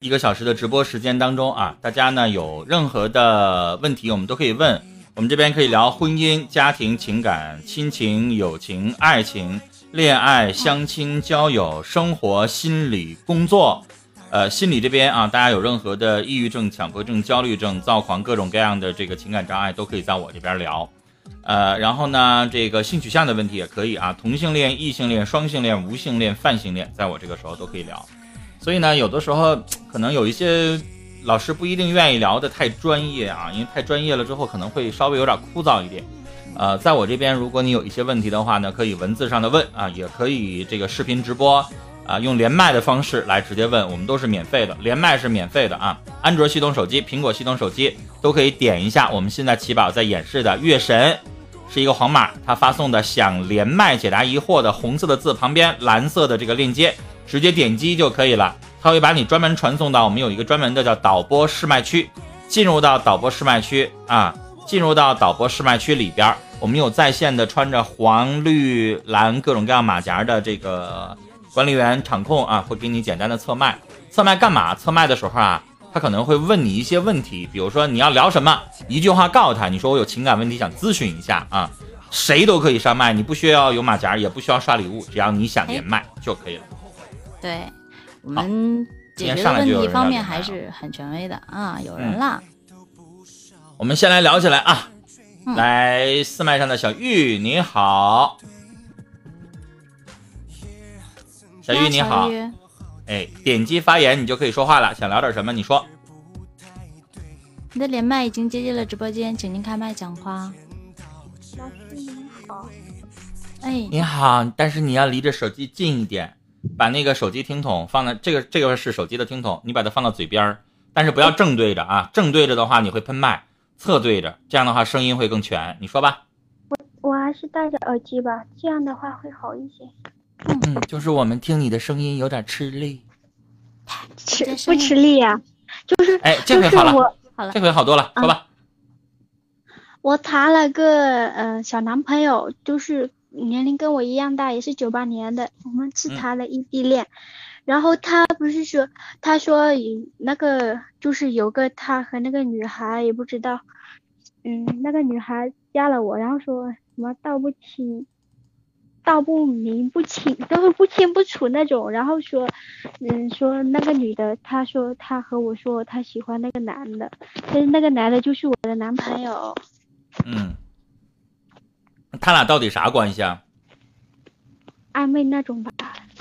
一个小时的直播时间当中啊，大家呢有任何的问题，我们都可以问。我们这边可以聊婚姻、家庭、情感、亲情、友情、爱情、恋爱、相亲、交友、生活、心理、工作。呃，心理这边啊，大家有任何的抑郁症、强迫症、焦虑症、躁狂，各种各样的这个情感障碍，都可以在我这边聊。呃，然后呢，这个性取向的问题也可以啊，同性恋、异性恋、双性恋、无性恋、泛性恋，在我这个时候都可以聊。所以呢，有的时候可能有一些。老师不一定愿意聊的太专业啊，因为太专业了之后可能会稍微有点枯燥一点。呃，在我这边，如果你有一些问题的话呢，可以文字上的问啊，也可以这个视频直播啊，用连麦的方式来直接问，我们都是免费的，连麦是免费的啊。安卓系统手机、苹果系统手机都可以点一下，我们现在奇宝在演示的月神是一个黄码，他发送的想连麦解答疑惑的红色的字旁边蓝色的这个链接，直接点击就可以了。他会把你专门传送到我们有一个专门的叫导播试麦区，进入到导播试麦区啊，进入到导播试麦区里边，我们有在线的穿着黄绿蓝各种各样马甲的这个管理员场控啊，会给你简单的测麦。测麦干嘛？测麦的时候啊，他可能会问你一些问题，比如说你要聊什么，一句话告诉他，你说我有情感问题想咨询一下啊，谁都可以上麦，你不需要有马甲，也不需要刷礼物，只要你想连麦就可以了。对。我们解决的问题方面还是很权威的啊，有人了。我们先来聊起来啊，来四麦上的小玉你好，小玉你好，哎，点击发言你就可以说话了，想聊点什么你说。你的连麦已经接进了直播间，请您开麦讲话。老师你好，哎，你好，但是你要离着手机近一点。把那个手机听筒放在这个这个是手机的听筒，你把它放到嘴边儿，但是不要正对着啊，正对着的话你会喷麦，侧对着，这样的话声音会更全。你说吧，我我还是戴着耳机吧，这样的话会好一些。嗯，就是我们听你的声音有点吃力，吃不吃力呀？就是哎，这回好了，好了，这回好多了，说吧。我谈了个嗯小男朋友，就是。年龄跟我一样大，也是九八年的，我们是谈了异地恋。然后他不是说，他说那个就是有个他和那个女孩也不知道，嗯，那个女孩加了我，然后说什么道不清、道不明不清，都是不清不楚那种。然后说，嗯，说那个女的，她说她和我说她喜欢那个男的，但是那个男的就是我的男朋友。嗯。他俩到底啥关系啊？暧昧那种吧。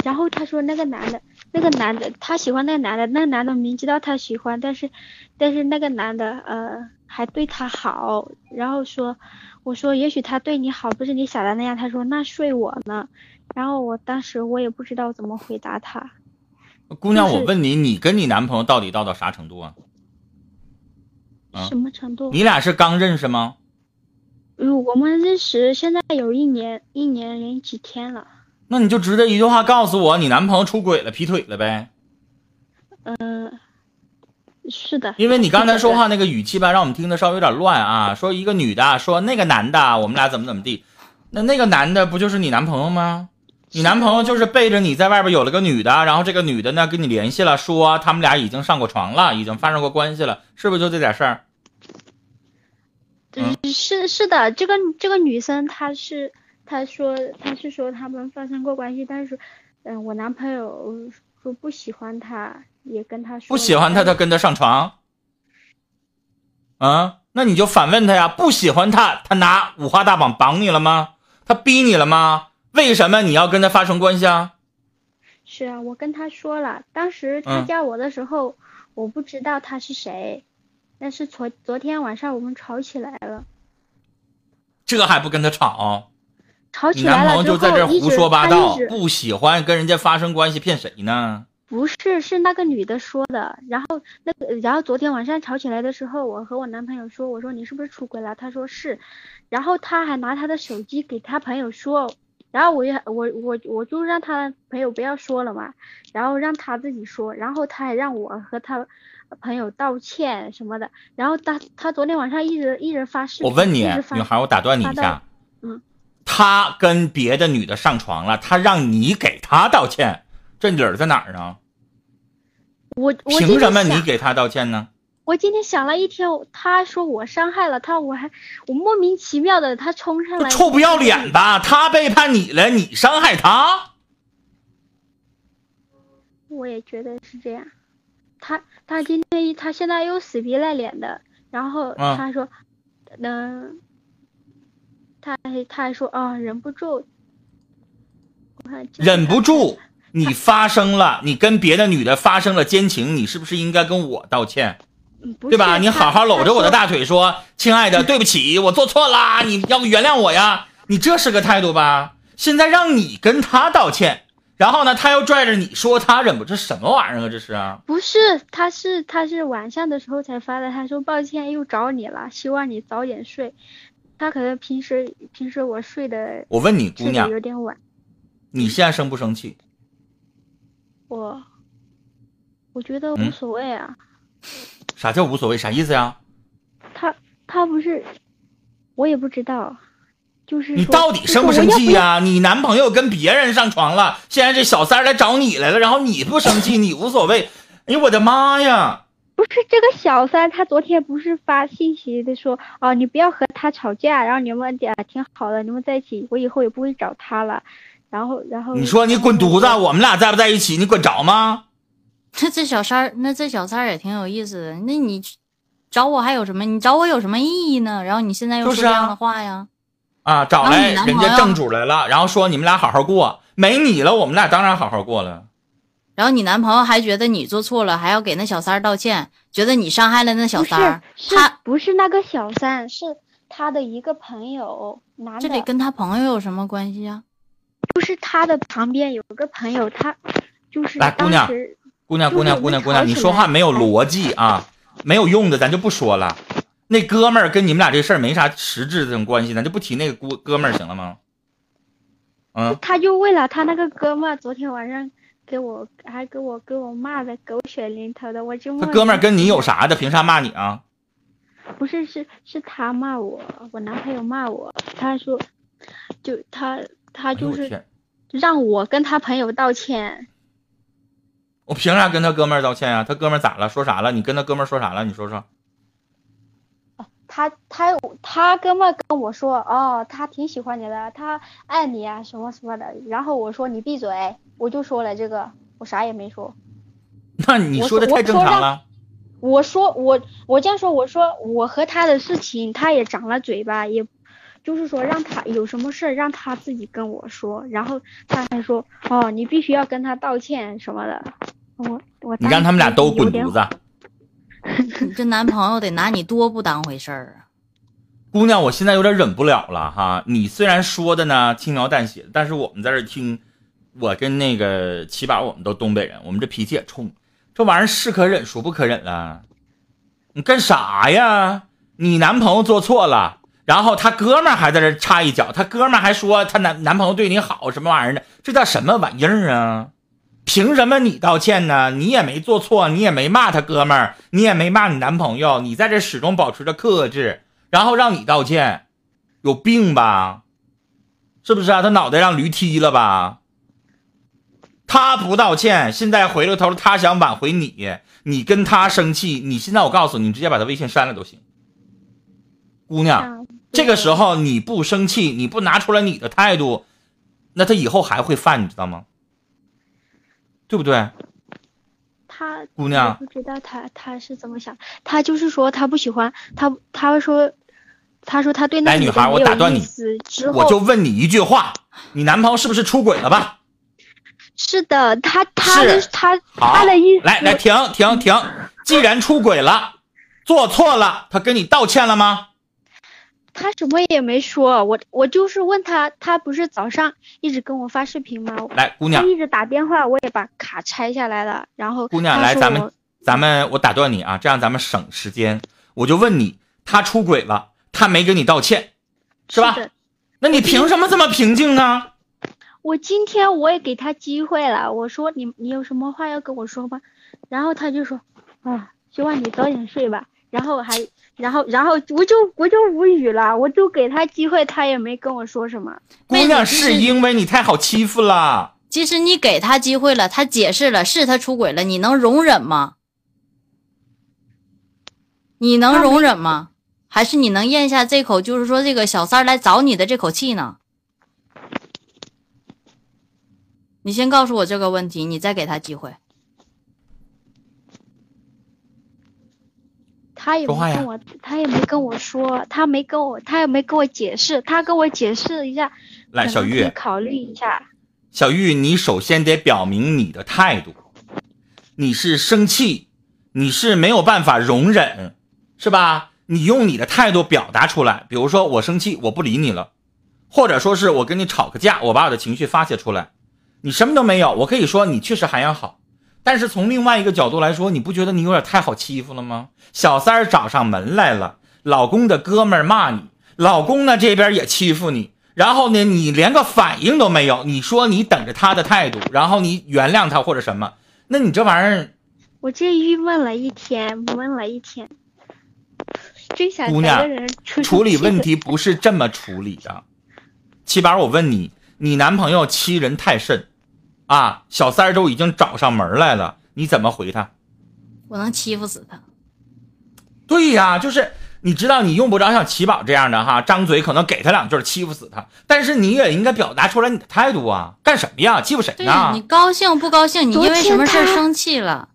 然后他说那个男的，那个男的他喜欢那个男的，那个男的明知道他喜欢，但是，但是那个男的呃还对他好。然后说，我说也许他对你好不是你想的那样。他说那睡我呢。然后我当时我也不知道怎么回答他。姑娘，我问你，你跟你男朋友到底到到啥程度啊？什么程度？你俩是刚认识吗？嗯，我们认识现在有一年，一年零几天了。那你就直接一句话告诉我，你男朋友出轨了，劈腿了呗？嗯，是的。因为你刚才说话那个语气吧，让我们听的稍微有点乱啊。说一个女的说那个男的，我们俩怎么怎么地？那那个男的不就是你男朋友吗？你男朋友就是背着你在外边有了个女的，然后这个女的呢跟你联系了，说他们俩已经上过床了，已经发生过关系了，是不是就这点事儿？嗯，是是的，这个这个女生她是她说她是说他们发生过关系，但是嗯，我男朋友说不喜欢她，也跟她说不喜欢她，她跟她上床，啊，那你就反问他呀，不喜欢他，他拿五花大绑绑你了吗？他逼你了吗？为什么你要跟他发生关系啊？是啊，我跟他说了，当时他叫我的时候，我不知道他是谁。但是昨昨天晚上我们吵起来了，这还不跟他吵？吵起来了就在这胡说八道，不喜欢跟人家发生关系，骗谁呢？不是，是那个女的说的。然后那个，然后昨天晚上吵起来的时候，我和我男朋友说，我说你是不是出轨了？他说是。然后他还拿他的手机给他朋友说，然后我也我我我就让他朋友不要说了嘛，然后让他自己说，然后他还让我和他。朋友道歉什么的，然后他他昨天晚上一直一直发视频。我问你，女孩，我打断你一下。嗯。他跟别的女的上床了，他让你给他道歉，这理儿在哪儿呢？我凭什么你给他道歉呢？我今天想了一天，他说我伤害了他，我还我莫名其妙的他冲上来，臭不要脸吧？他背叛你了，你伤害他？我也觉得是这样。他他今天他现在又死皮赖脸的，然后他说，嗯，他还他还说啊，忍不住，忍不住，你发生了，你跟别的女的发生了奸情，你是不是应该跟我道歉？对吧？你好好搂着我的大腿说：“亲爱的，对不起，我做错啦，你要不原谅我呀。”你这是个态度吧？现在让你跟他道歉，然后呢，他又拽着你说他忍不，这什么玩意儿啊？这是啊？不是，他是他是晚上的时候才发的。他说抱歉，又找你了，希望你早点睡。他可能平时平时我睡的，我问你，姑娘有点晚，你现在生不生气？我我觉得无所谓啊。啥叫无所谓？啥意思呀？他他不是，我也不知道，就是你到底生不生气呀？你男朋友跟别人上床了，现在这小三来找你来了，然后你不生气，你无所谓。哎呦我的妈呀！不是这个小三，他昨天不是发信息的说，哦，你不要和他吵架，然后你们俩挺好的，你们在一起，我以后也不会找他了。然后然后你说你滚犊子！我们俩在不在一起？你滚着吗？那这小三儿，那这小三儿也挺有意思的。那你找我还有什么？你找我有什么意义呢？然后你现在又说这样的话呀？啊，找来人家正主来了，然后说你们俩好好过，没你了，我们俩当然好好过了。然后你男朋友还觉得你做错了，还要给那小三儿道歉，觉得你伤害了那小三儿。他不是那个小三，是他的一个朋友，男的。这里跟他朋友有什么关系啊？就是他的旁边有个朋友，他就是来姑娘。姑娘，姑娘，姑娘，姑娘，你说话没有逻辑啊，没有用的，咱就不说了。那哥们儿跟你们俩这事儿没啥实质这种关系，咱就不提那个哥哥们儿行了吗？嗯，他就为了他那个哥们儿，昨天晚上给我还给我给我骂的狗血淋头的，我就他哥们儿跟你有啥的？凭啥骂你啊？不是，是是他骂我，我男朋友骂我，他说，就他他就是让我跟他朋友道歉。我凭啥跟他哥们儿道歉呀？他哥们儿咋了？说啥了？你跟他哥们儿说啥了？你说说。他他他哥们跟我说，哦，他挺喜欢你的，他爱你啊，什么什么的。然后我说你闭嘴，我就说了这个，我啥也没说。那你说的太正常了。我说我我这样说，我说我和他的事情，他也长了嘴巴，也就是说让他有什么事儿让他自己跟我说。然后他还说，哦，你必须要跟他道歉什么的。我我你让他们俩都滚犊子！你 这男朋友得拿你多不当回事儿啊！姑娘，我现在有点忍不了了哈。你虽然说的呢轻描淡写，但是我们在这听，我跟那个七宝，我们都东北人，我们这脾气也冲，这玩意儿是可忍孰不可忍了。你干啥呀？你男朋友做错了，然后他哥们儿还在这插一脚，他哥们儿还说他男男朋友对你好什么玩意儿的，这叫什么玩意儿啊？凭什么你道歉呢？你也没做错，你也没骂他哥们儿，你也没骂你男朋友，你在这始终保持着克制，然后让你道歉，有病吧？是不是啊？他脑袋让驴踢了吧？他不道歉，现在回了头，他想挽回你，你跟他生气，你现在我告诉你，你直接把他微信删了都行。姑娘，这个时候你不生气，你不拿出来你的态度，那他以后还会犯，你知道吗？对不对？他姑娘不知道他他是怎么想，他就是说他不喜欢他，他说他说他对那女孩我打断你，我就问你一句话，你男朋友是不是出轨了吧？是的，他他的他他的意思来来停停停，既然出轨了，做错了，他跟你道歉了吗？他什么也没说，我我就是问他，他不是早上一直跟我发视频吗？来，姑娘，他一直打电话，我也把卡拆下来了。然后，姑娘，来，咱们咱们我打断你啊，这样咱们省时间。我就问你，他出轨了，他没跟你道歉，是吧？那你凭什么这么平静呢？我今天我也给他机会了，我说你你有什么话要跟我说吗？然后他就说啊，希望你早点睡吧。然后还。然后，然后我就我就无语了，我就给他机会，他也没跟我说什么。姑娘，是因为你太好欺负了。其实你给他机会了，他解释了，是他出轨了，你能容忍吗？你能容忍吗？还是你能咽下这口，就是说这个小三儿来找你的这口气呢？你先告诉我这个问题，你再给他机会。他也没跟我，他也没跟我说，他没跟我，他也没跟我解释，他跟我解释一下。来，小玉，考虑一下。小玉，你首先得表明你的态度，你是生气，你是没有办法容忍，是吧？你用你的态度表达出来，比如说我生气，我不理你了，或者说是我跟你吵个架，我把我的情绪发泄出来。你什么都没有，我可以说你确实涵养好，但是从另外一个角度来说，你不觉得你有点太好欺负了吗？小三儿找上门来了，老公的哥们儿骂你，老公呢这边也欺负你，然后呢你连个反应都没有，你说你等着他的态度，然后你原谅他或者什么，那你这玩意儿，我这郁闷了一天，闷了一天。姑娘，处理问题不是这么处理的。七宝，我问你，你男朋友欺人太甚，啊，小三儿都已经找上门来了，你怎么回他？我能欺负死他。对呀，就是你知道，你用不着像七宝这样的哈，张嘴可能给他两句欺负死他，但是你也应该表达出来你的态度啊！干什么呀？欺负谁呢？你高兴不高兴？你因为什么事生气了？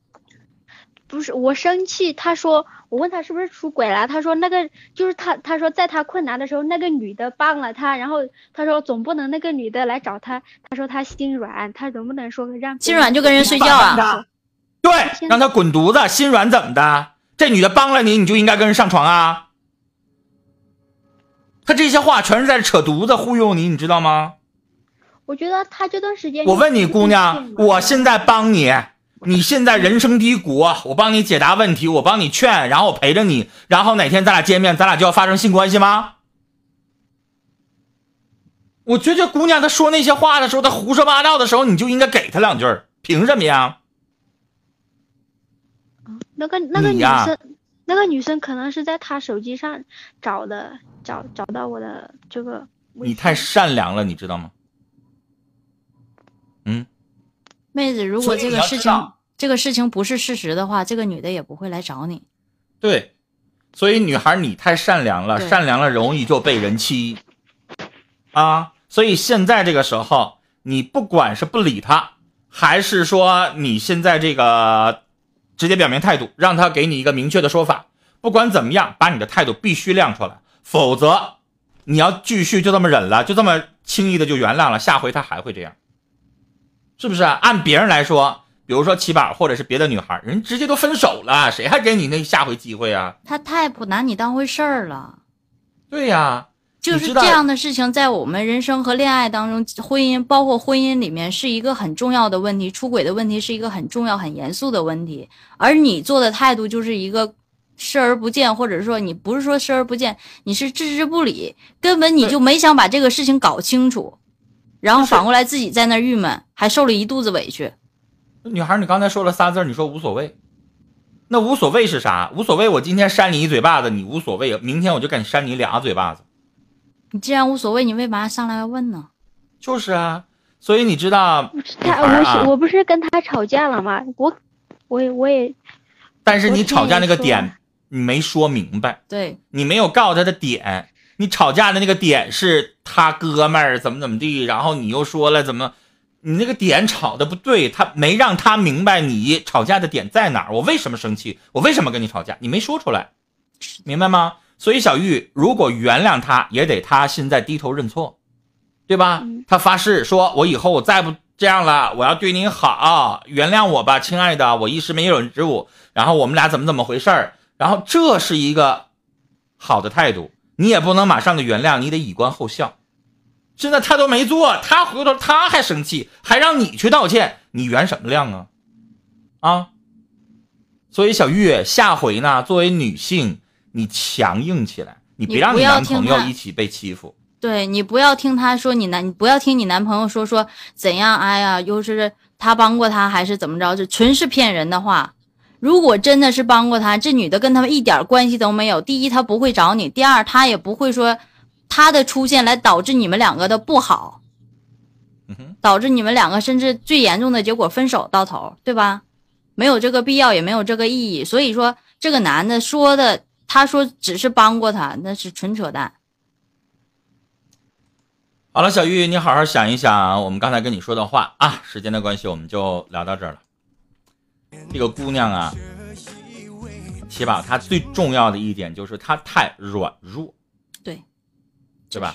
不是我生气，他说。我问他是不是出轨了，他说那个就是他，他说在他困难的时候那个女的帮了他，然后他说总不能那个女的来找他，他说他心软，他能不能说让心软就跟人睡觉啊？对，让他滚犊子，心软怎么的？这女的帮了你，你就应该跟人上床啊？他这些话全是在扯犊子忽悠你，你知道吗？我觉得他这段时间，我问你姑娘，我现在帮你。你现在人生低谷，我帮你解答问题，我帮你劝，然后我陪着你，然后哪天咱俩见面，咱俩就要发生性关系吗？我觉得姑娘她说那些话的时候，她胡说八道的时候，你就应该给她两句凭什么呀？那个那个女生，那个女生可能是在她手机上找的，找找到我的这个。你太善良了，你知道吗？嗯。妹子，如果这个事情这个事情不是事实的话，这个女的也不会来找你。对，所以女孩你太善良了，善良了容易就被人欺啊。所以现在这个时候，你不管是不理他，还是说你现在这个直接表明态度，让他给你一个明确的说法。不管怎么样，把你的态度必须亮出来，否则你要继续就这么忍了，就这么轻易的就原谅了，下回他还会这样。是不是按别人来说，比如说七宝或者是别的女孩，人直接都分手了，谁还给你那下回机会啊？他太不拿你当回事儿了。对呀，就是这样的事情，在我们人生和恋爱当中，婚姻包括婚姻里面是一个很重要的问题，出轨的问题是一个很重要、很严肃的问题。而你做的态度就是一个视而不见，或者说你不是说视而不见，你是置之不理，根本你就没想把这个事情搞清楚。然后反过来自己在那郁闷，还受了一肚子委屈。女孩，你刚才说了仨字，你说无所谓，那无所谓是啥？无所谓，我今天扇你一嘴巴子，你无所谓；明天我就敢扇你俩嘴巴子。你既然无所谓，你为嘛上来要问呢？就是啊，所以你知道，他我我不是跟他吵架了吗？我我也我也，但是你吵架那个点你没说明白，对你没有告诉他的点。你吵架的那个点是他哥们儿怎么怎么地，然后你又说了怎么，你那个点吵的不对，他没让他明白你吵架的点在哪儿，我为什么生气，我为什么跟你吵架，你没说出来，明白吗？所以小玉如果原谅他，也得他现在低头认错，对吧？他发誓说，我以后我再不这样了，我要对你好，原谅我吧，亲爱的，我一时没有之物，然后我们俩怎么怎么回事儿，然后这是一个好的态度。你也不能马上的原谅，你得以观后效。现在他都没做，他回头他还生气，还让你去道歉，你原什么亮啊？啊！所以小玉，下回呢，作为女性，你强硬起来，你别让你男朋友一起被欺负。对你不要听他说你男，你不要听你男朋友说说怎样？哎呀，又是他帮过他，还是怎么着？这纯是骗人的话。如果真的是帮过他，这女的跟他们一点关系都没有。第一，他不会找你；第二，他也不会说他的出现来导致你们两个的不好。嗯哼，导致你们两个甚至最严重的结果分手到头，对吧？没有这个必要，也没有这个意义。所以说，这个男的说的，他说只是帮过他，那是纯扯淡。好了，小玉，你好好想一想我们刚才跟你说的话啊。时间的关系，我们就聊到这儿了。这个姑娘啊，起码她最重要的一点就是她太软弱，对，对吧？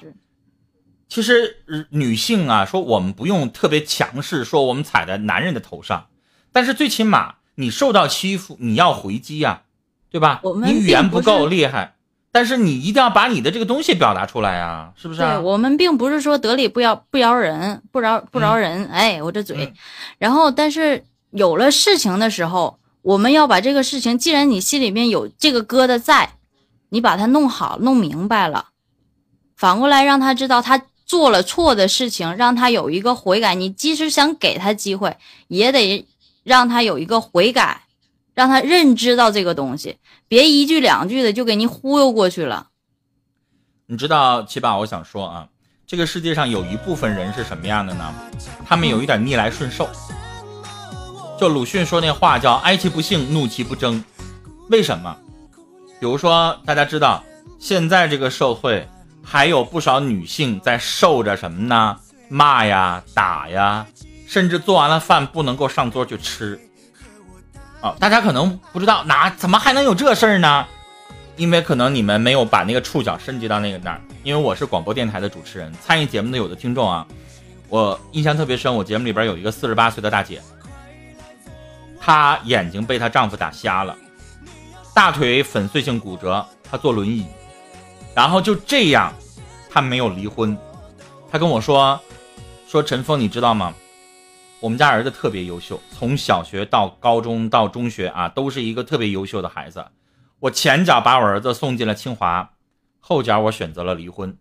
其实呃女性啊，说我们不用特别强势，说我们踩在男人的头上，但是最起码你受到欺负，你要回击呀、对吧我？们你语言不不够厉害，但是你一定要把你的这个东西表达出来啊，是不是、对啊？我们并不是说得理不饶不饶人，不饶不饶人。哎，我这嘴，嗯然后但是有了事情的时候，我们要把这个事情，既然你心里面有这个疙瘩在，你把它弄好弄明白了，反过来让他知道他做了错的事情，让他有一个悔改。你即使想给他机会，也得让他有一个悔改，让他认知到这个东西，别一句两句的就给你忽悠过去了。你知道，七爸我想说啊，这个世界上有一部分人是什么样的呢？他们有一点逆来顺受。就鲁迅说那话叫“哀其不幸，怒其不争”，为什么？比如说，大家知道，现在这个社会还有不少女性在受着什么呢？骂呀、打呀，甚至做完了饭不能够上桌去吃。啊、大家可能不知道，哪怎么还能有这事儿呢？因为可能你们没有把那个触角伸及到那个那儿。因为我是广播电台的主持人，参与节目的有的听众啊，我印象特别深。我节目里边有一个四十八岁的大姐，她眼睛被她丈夫打瞎了，大腿粉碎性骨折，她坐轮椅，然后就这样，他没有离婚。他跟我说，说陈峰，你知道吗？我们家儿子特别优秀，从小学到高中到中学啊，都是一个特别优秀的孩子。我前脚把我儿子送进了清华，后脚我选择了离婚，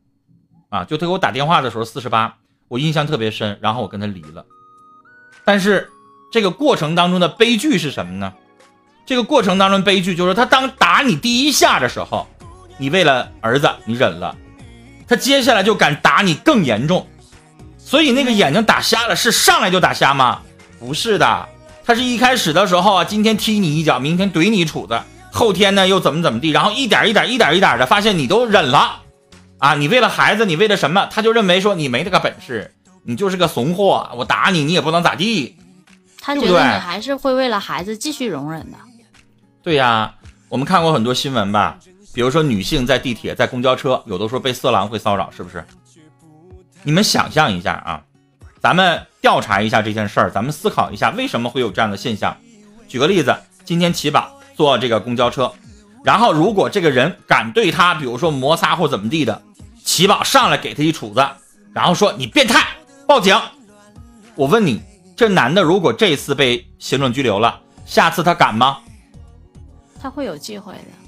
啊，就他给我打电话的时候四十八，我印象特别深，然后我跟他离了。但是这个过程当中的悲剧是什么呢？这个过程当中悲剧就是他当打你第一下的时候，你为了儿子你忍了，他接下来就敢打你更严重，所以那个眼睛打瞎了是上来就打瞎吗？不是的，他是一开始的时候啊，今天踢你一脚，明天怼你一杵子。后天呢又怎么怎么地，然后一点一点一点一点的发现你都忍了，啊，你为了孩子，你为了什么？他就认为说你没那个本事，你就是个怂货，我打你你也不能咋地。他觉得你还是会为了孩子继续容忍的。对呀，我们看过很多新闻吧，比如说女性在地铁、在公交车，有的时候被色狼会骚扰，是不是？你们想象一下啊，咱们调查一下这件事儿，咱们思考一下为什么会有这样的现象。举个例子，今天起宝坐这个公交车，然后如果这个人敢对他，比如说摩擦或怎么地的，起宝上来给他一杵子，然后说你变态，报警。我问你，这男的如果这次被行政拘留了，下次他敢吗？他会有机会的。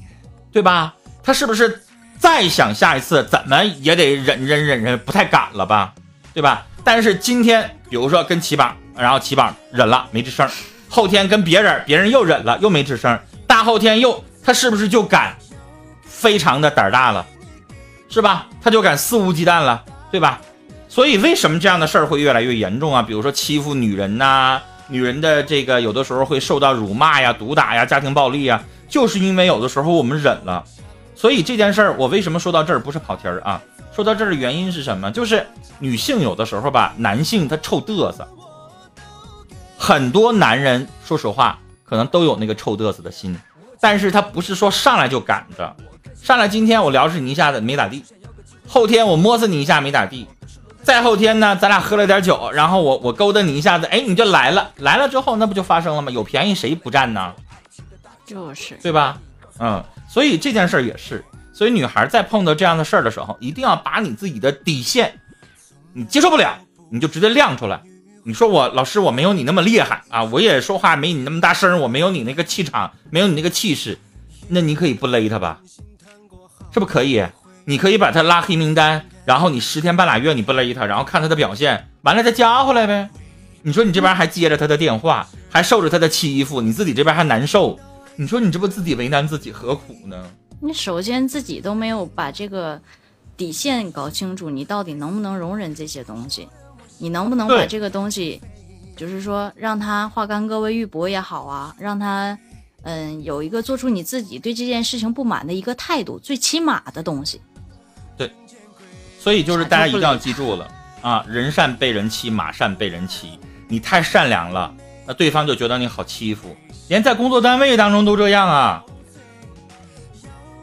对吧？他是不是再想下一次，怎么也得忍忍忍忍，不太敢了吧？对吧？但是今天，比如说跟齐宝，然后齐宝忍了没吱声，后天跟别人，别人又忍了又没吱声，大后天又他是不是就敢，非常的胆儿大了，是吧？他就敢肆无忌惮了，对吧？所以为什么这样的事儿会越来越严重啊？比如说欺负女人呐、女人的这个有的时候会受到辱骂呀、毒打呀、家庭暴力呀，就是因为有的时候我们忍了。所以这件事儿，我为什么说到这儿不是跑题儿啊？说到这儿的原因是什么？就是女性有的时候吧，男性他臭嘚瑟。很多男人说实话，可能都有那个臭嘚瑟的心，但是他不是说上来就赶着，上来今天我撩死你一下子没咋地，后天我摸死你一下没咋地，再后天呢，咱俩喝了点酒，然后我我勾搭你一下子，哎，你就来了，来了之后那不就发生了吗？有便宜谁不占呢？就是对吧？嗯，所以这件事儿也是，所以女孩在碰到这样的事儿的时候，一定要把你自己的底线，你接受不了，你就直接亮出来。你说我老师我没有你那么厉害啊，我也说话没你那么大声，我没有你那个气场，没有你那个气势，那你可以不勒他吧？是不可以？你可以把他拉黑名单，然后你十天半拉月你不勒他，然后看他的表现，完了再加回来呗。你说你这边还接着他的电话，还受着他的欺负，你自己这边还难受，你说你这不自己为难自己，何苦呢？你首先自己都没有把这个底线搞清楚，你到底能不能容忍这些东西？你能不能把这个东西，就是说让他化干戈为玉帛也好啊，让他嗯有一个做出你自己对这件事情不满的一个态度，最起码的东西。对，所以就是大家一定要记住了啊，人善被人欺，马善被人骑。你太善良了，那对方就觉得你好欺负，连在工作单位当中都这样啊，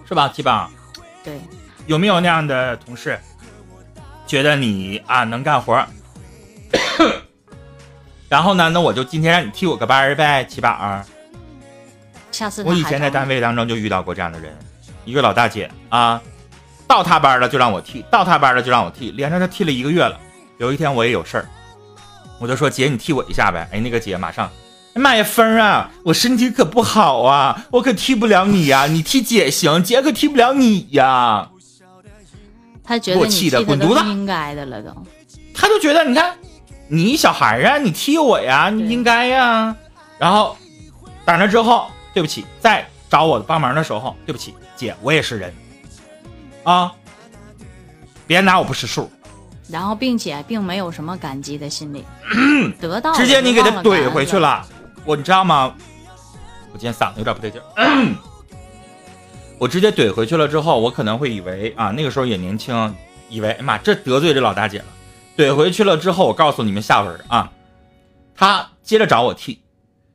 是吧，七宝？对，有没有那样的同事，觉得你啊能干活？然后呢？那我就今天让你替我个班儿呗，七宝。下次我以前在单位当中就遇到过这样的人，一个老大姐啊，到她班了就让我替，到她班了就让我替，连着他替了一个月了。有一天我也有事儿，我就说姐你替我一下呗。哎，那个姐马上，哎妈呀峰啊，我身体可不好啊，我可替不了你呀，你替姐行，姐可替不了你呀。他觉得你替的滚犊子，应该的了都。他就觉得你看。你小孩啊，你替我呀，你应该呀。然后打那之后，对不起，再找我帮忙的时候，对不起，姐，我也是人啊，别拿我不识数。然后，并且并没有什么感激的心理，得到直接你给他怼回去了。我你知道吗？我今天嗓子有点不对劲儿。我直接怼回去了之后，我可能会以为啊，那个时候也年轻，以为哎妈，这得罪这老大姐了。怼回去了之后，我告诉你们下文啊，他接着找我替，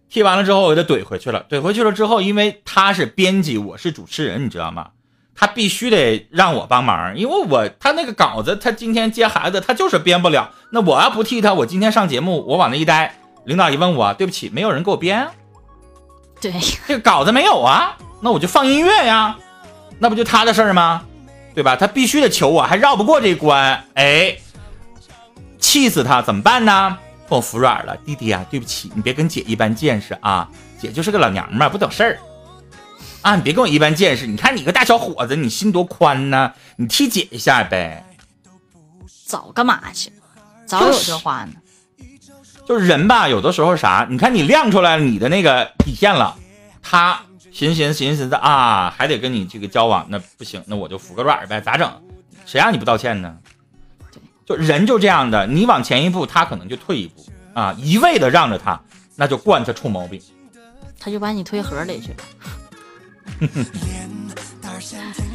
替完了之后我就怼回去了。怼回去了之后，因为他是编辑，我是主持人，你知道吗？他必须得让我帮忙，因为我他那个稿子，他今天接孩子，他就是编不了。那我要不替他，我今天上节目，我往那一待，领导一问我，对不起，没有人给我编，对，这个稿子没有啊，那我就放音乐呀，那不就他的事儿吗？对吧？他必须得求我，还绕不过这关，哎。气死他，怎么办呢？我服软了，弟弟啊，对不起，你别跟姐一般见识啊，姐就是个老娘们儿，不懂事儿啊，你别跟我一般见识。你看你个大小伙子，你心多宽呢，你替姐一下呗。早干嘛去？早有这话呢。就是人吧，有的时候啥，你看你亮出来你的那个底线了，他寻思寻思寻思寻思啊，还得跟你这个交往，那不行，那我就服个软呗，咋整？谁让你不道歉呢？就人就这样的，你往前一步，他可能就退一步啊，一味的让着他，那就惯他出毛病，他就把你推河里去了。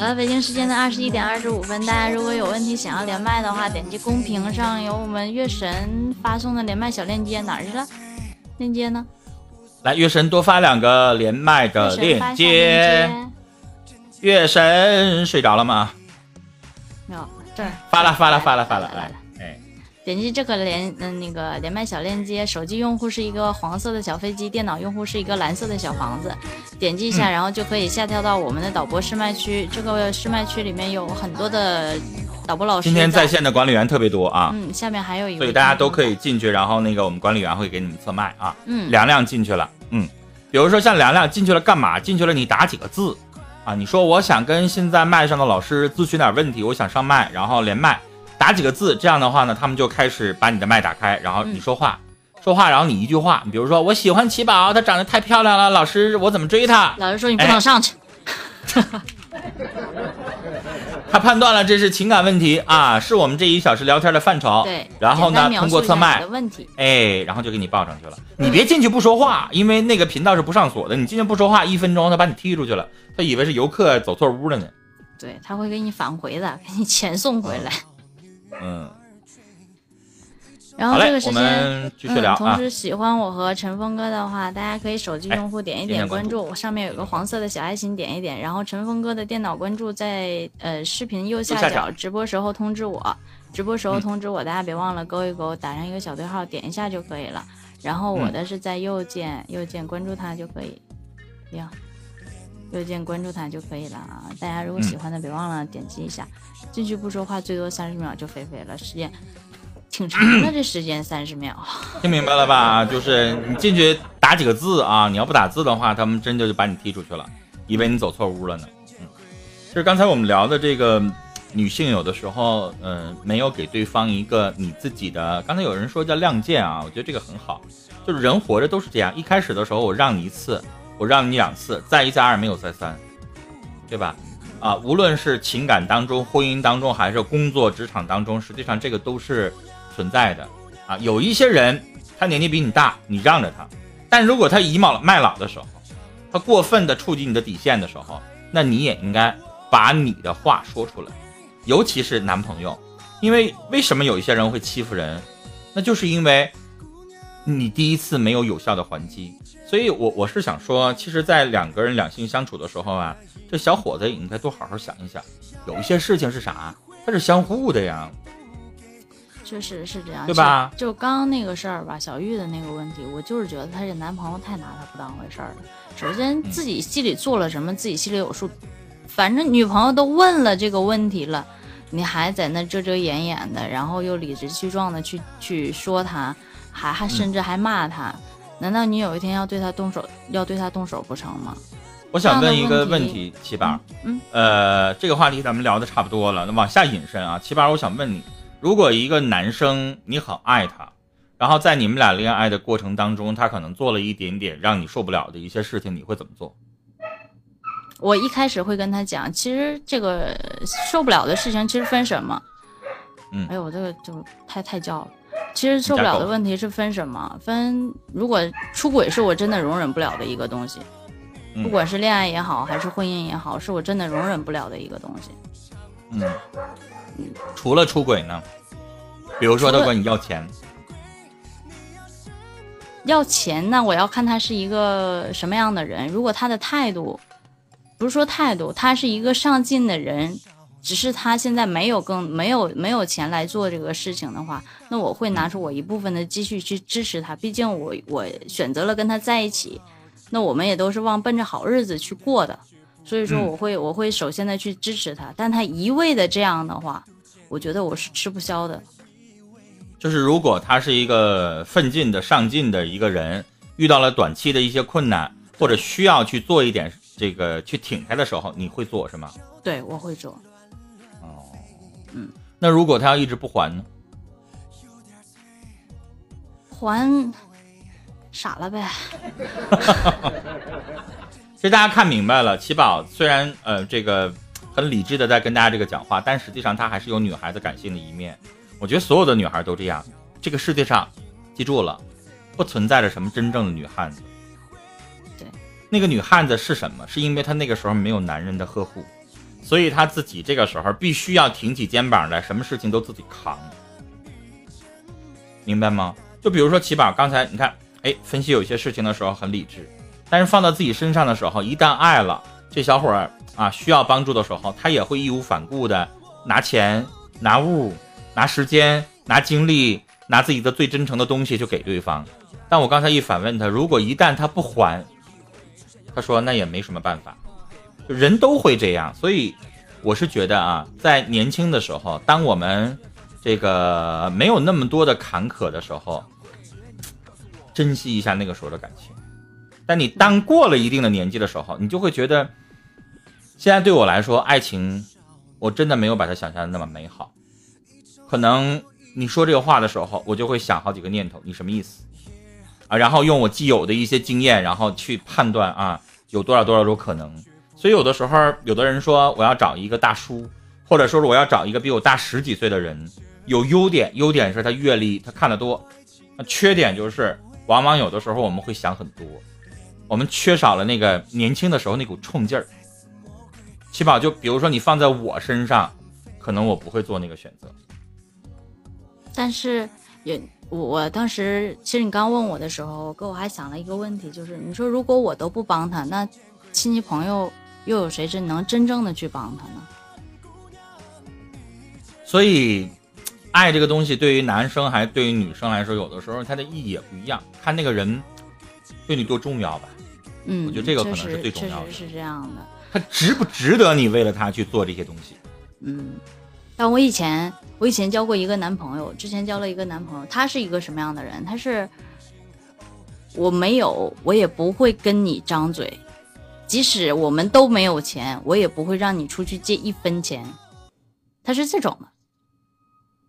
好了，北京时间的二十一点二十五分，大家如果有问题想要连麦的话，点击公屏上有我们月神发送的连麦小链接，哪儿去了？链接呢？来，月神多发两个连麦的链接。月神睡着了吗？没有。这儿发了发了发了发了，来，哎，点击这个连嗯那个连麦小链接，手机用户是一个黄色的小飞机，电脑用户是一个蓝色的小房子，点击一下，然后就可以下跳到我们的导播试麦区。这个试麦区里面有很多的导播老师，今天在线的管理员特别多啊。嗯，下面还有一个，所以大家都可以进去，然后那个我们管理员会给你们测麦啊。嗯，凉凉进去了，嗯，比如说像凉凉进去了干嘛？进去了你打几个字。啊，你说我想跟现在麦上的老师咨询点问题，我想上麦，然后连麦，打几个字，这样的话呢，他们就开始把你的麦打开，然后你说话，说话，然后你一句话，你比如说我喜欢奇宝，她长得太漂亮了，老师我怎么追她？老师说你不能上去。他判断了这是情感问题啊，是我们这一小时聊天的范畴。对，然后呢，通过测麦的问题，哎，然后就给你报上去了。你别进去不说话，因为那个频道是不上锁的。你进去不说话，一分钟他把你踢出去了，他以为是游客走错屋了呢。对他会给你返回的，给你钱送回来。嗯。然后这个时间，嗯，同时喜欢我和陈峰哥的话，大家可以手机用户点一点关注，上面有个黄色的小爱心，点一点。然后陈峰哥的电脑关注在呃视频右下角，直播时候通知我，直播时候通知我，大家别忘了勾一勾，打上一个小对号，点一下就可以了。然后我的是在右键，右键关注他就可以，呀，右键关注他就可以了啊。大家如果喜欢的，别忘了点击一下。进去不说话，最多三十秒就飞飞了，时间。挺长的，这时间三十秒，听明白了吧？就是你进去打几个字啊，你要不打字的话，他们真的就把你踢出去了，以为你走错屋了呢。嗯，就是刚才我们聊的这个女性，有的时候，嗯，没有给对方一个你自己的。刚才有人说叫亮剑啊，我觉得这个很好。就是人活着都是这样，一开始的时候我让你一次，我让你两次，再一再二没有再三，对吧？啊，无论是情感当中、婚姻当中，还是工作职场当中，实际上这个都是。存在的啊。有一些人他年纪比你大，你让着他，但如果他倚老卖老的时候，他过分的触及你的底线的时候，那你也应该把你的话说出来，尤其是男朋友，因为为什么有一些人会欺负人，那就是因为你第一次没有有效的还击。所以，我我是想说，其实，在两个人两性相处的时候啊，这小伙子也应该多好好想一想，有一些事情是啥，它是相互的呀。确实是这样，对吧？就刚刚那个事儿吧，小玉的那个问题，我就是觉得她这男朋友太拿她不当回事儿了。首先，自己心里做了什么，自己心里有数。反正女朋友都问了这个问题了，你还在那遮遮掩掩的，然后又理直气壮的去去说他，还还甚至还骂他。难道你有一天要对他动手，要对他动手不成吗？我想问一个问题，七八，嗯，呃，这个话题咱们聊的差不多了，那往下引申啊，七八，我想问你，如果一个男生你很爱他，然后在你们俩恋爱的过程当中，他可能做了一点点让你受不了的一些事情，你会怎么做？我一开始会跟他讲，其实这个受不了的事情，其实分什么？嗯，哎呦，我这个就太太叫了。其实受不了的问题是分什么？分如果出轨是我真的容忍不了的一个东西，不管是恋爱也好，还是婚姻也好，是我真的容忍不了的一个东西。嗯，除了出轨呢？比如说他管你要钱，要钱那我要看他是一个什么样的人。如果他的态度，不是说态度，他是一个上进的人。只是他现在没有更没有没有钱来做这个事情的话，那我会拿出我一部分的积蓄去支持他。毕竟我我选择了跟他在一起，那我们也都是往奔着好日子去过的，所以说我会我会首先的去支持他。但他一味的这样的话，我觉得我是吃不消的。就是如果他是一个奋进的上进的一个人，遇到了短期的一些困难或者需要去做一点这个去挺他的时候，你会做是吗？对，我会做。嗯，那如果他要一直不还呢？还傻了呗。其实大家看明白了，七宝虽然呃这个很理智的在跟大家这个讲话，但实际上他还是有女孩子感性的一面。我觉得所有的女孩都这样。这个世界上，记住了，不存在着什么真正的女汉子。对，那个女汉子是什么？是因为她那个时候没有男人的呵护。所以他自己这个时候必须要挺起肩膀来，什么事情都自己扛，明白吗？就比如说起宝，刚才你看，哎，分析有些事情的时候很理智，但是放到自己身上的时候，一旦爱了这小伙儿啊，需要帮助的时候，他也会义无反顾的拿钱、拿物、拿时间、拿精力、拿自己的最真诚的东西去给对方。但我刚才一反问他，如果一旦他不还，他说那也没什么办法。人都会这样，所以我是觉得啊，在年轻的时候，当我们这个没有那么多的坎坷的时候，珍惜一下那个时候的感情。但你当过了一定的年纪的时候，你就会觉得，现在对我来说，爱情我真的没有把它想象的那么美好。可能你说这个话的时候，我就会想好几个念头，你什么意思啊？然后用我既有的一些经验，然后去判断啊，有多少多少种可能。所以有的时候，有的人说我要找一个大叔，或者说是我要找一个比我大十几岁的人，有优点，优点是他阅历，他看得多；那缺点就是，往往有的时候我们会想很多，我们缺少了那个年轻的时候那股冲劲儿。七宝，就比如说你放在我身上，可能我不会做那个选择。但是也，我我当时其实你刚问我的时候，哥我还想了一个问题，就是你说如果我都不帮他，那亲戚朋友。又有谁真能真正的去帮他呢？所以，爱这个东西对于男生还是对于女生来说，有的时候它的意义也不一样，看那个人对你多重要吧。嗯，我觉得这个可能是最重要的。是这样的。他值不值得你为了他去做这些东西？嗯，但我以前我以前交过一个男朋友，之前交了一个男朋友，他是一个什么样的人？他是我没有，我也不会跟你张嘴。即使我们都没有钱，我也不会让你出去借一分钱。他是这种的，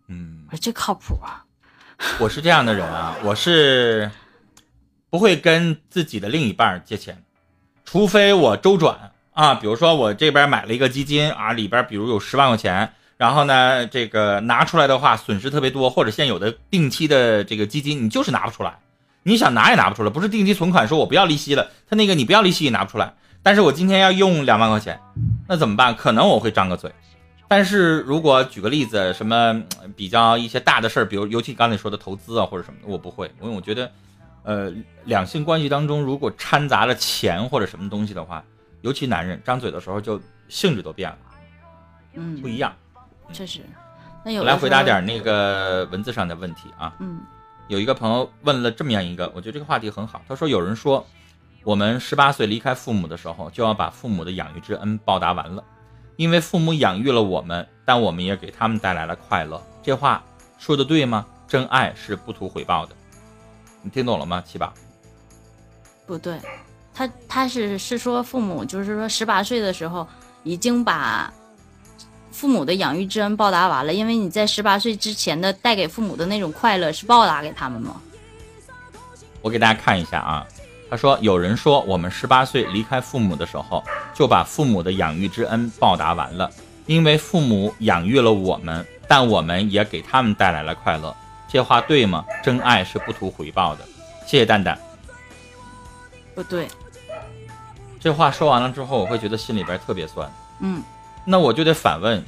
嗯，这靠谱啊。我是这样的人啊，我是不会跟自己的另一半借钱，除非我周转啊。比如说我这边买了一个基金啊，里边比如有十万块钱，然然后呢，这个拿出来的话损失特别多，或者现有的定期的这个基金你就是拿不出来，你想拿也拿不出来，不是定期存款说我不要利息了，他那个你不要利息也拿不出来。但是我今天要用两万块钱，那怎么办？可能我会张个嘴。但是如果举个例子，什么比较一些大的事儿，比如尤其刚才说的投资啊或者什么的，我不会，因为我觉得，呃，两性关系当中如果掺杂了钱或者什么东西的话，尤其男人张嘴的时候就性质都变了，嗯，不一样。确实。那有我来回答点那个文字上的问题啊。嗯，有一个朋友问了这么样一个，我觉得这个话题很好。他说有人说，我们十八岁离开父母的时候，就要把父母的养育之恩报答完了。因为父母养育了我们，但我们也给他们带来了快乐。这话说的对吗？真爱是不图回报的，你听懂了吗？七宝？不对，他他是是说父母就是说十八岁的时候已经把父母的养育之恩报答完了，因为你在十八岁之前的带给父母的那种快乐是报答给他们吗？我给大家看一下啊。他说：“有人说，我们十八岁离开父母的时候，就把父母的养育之恩报答完了，因为父母养育了我们，但我们也给他们带来了快乐。这话对吗？真爱是不图回报的。”谢谢蛋蛋。不对，这话说完了之后，我会觉得心里边特别酸。嗯，那我就得反问：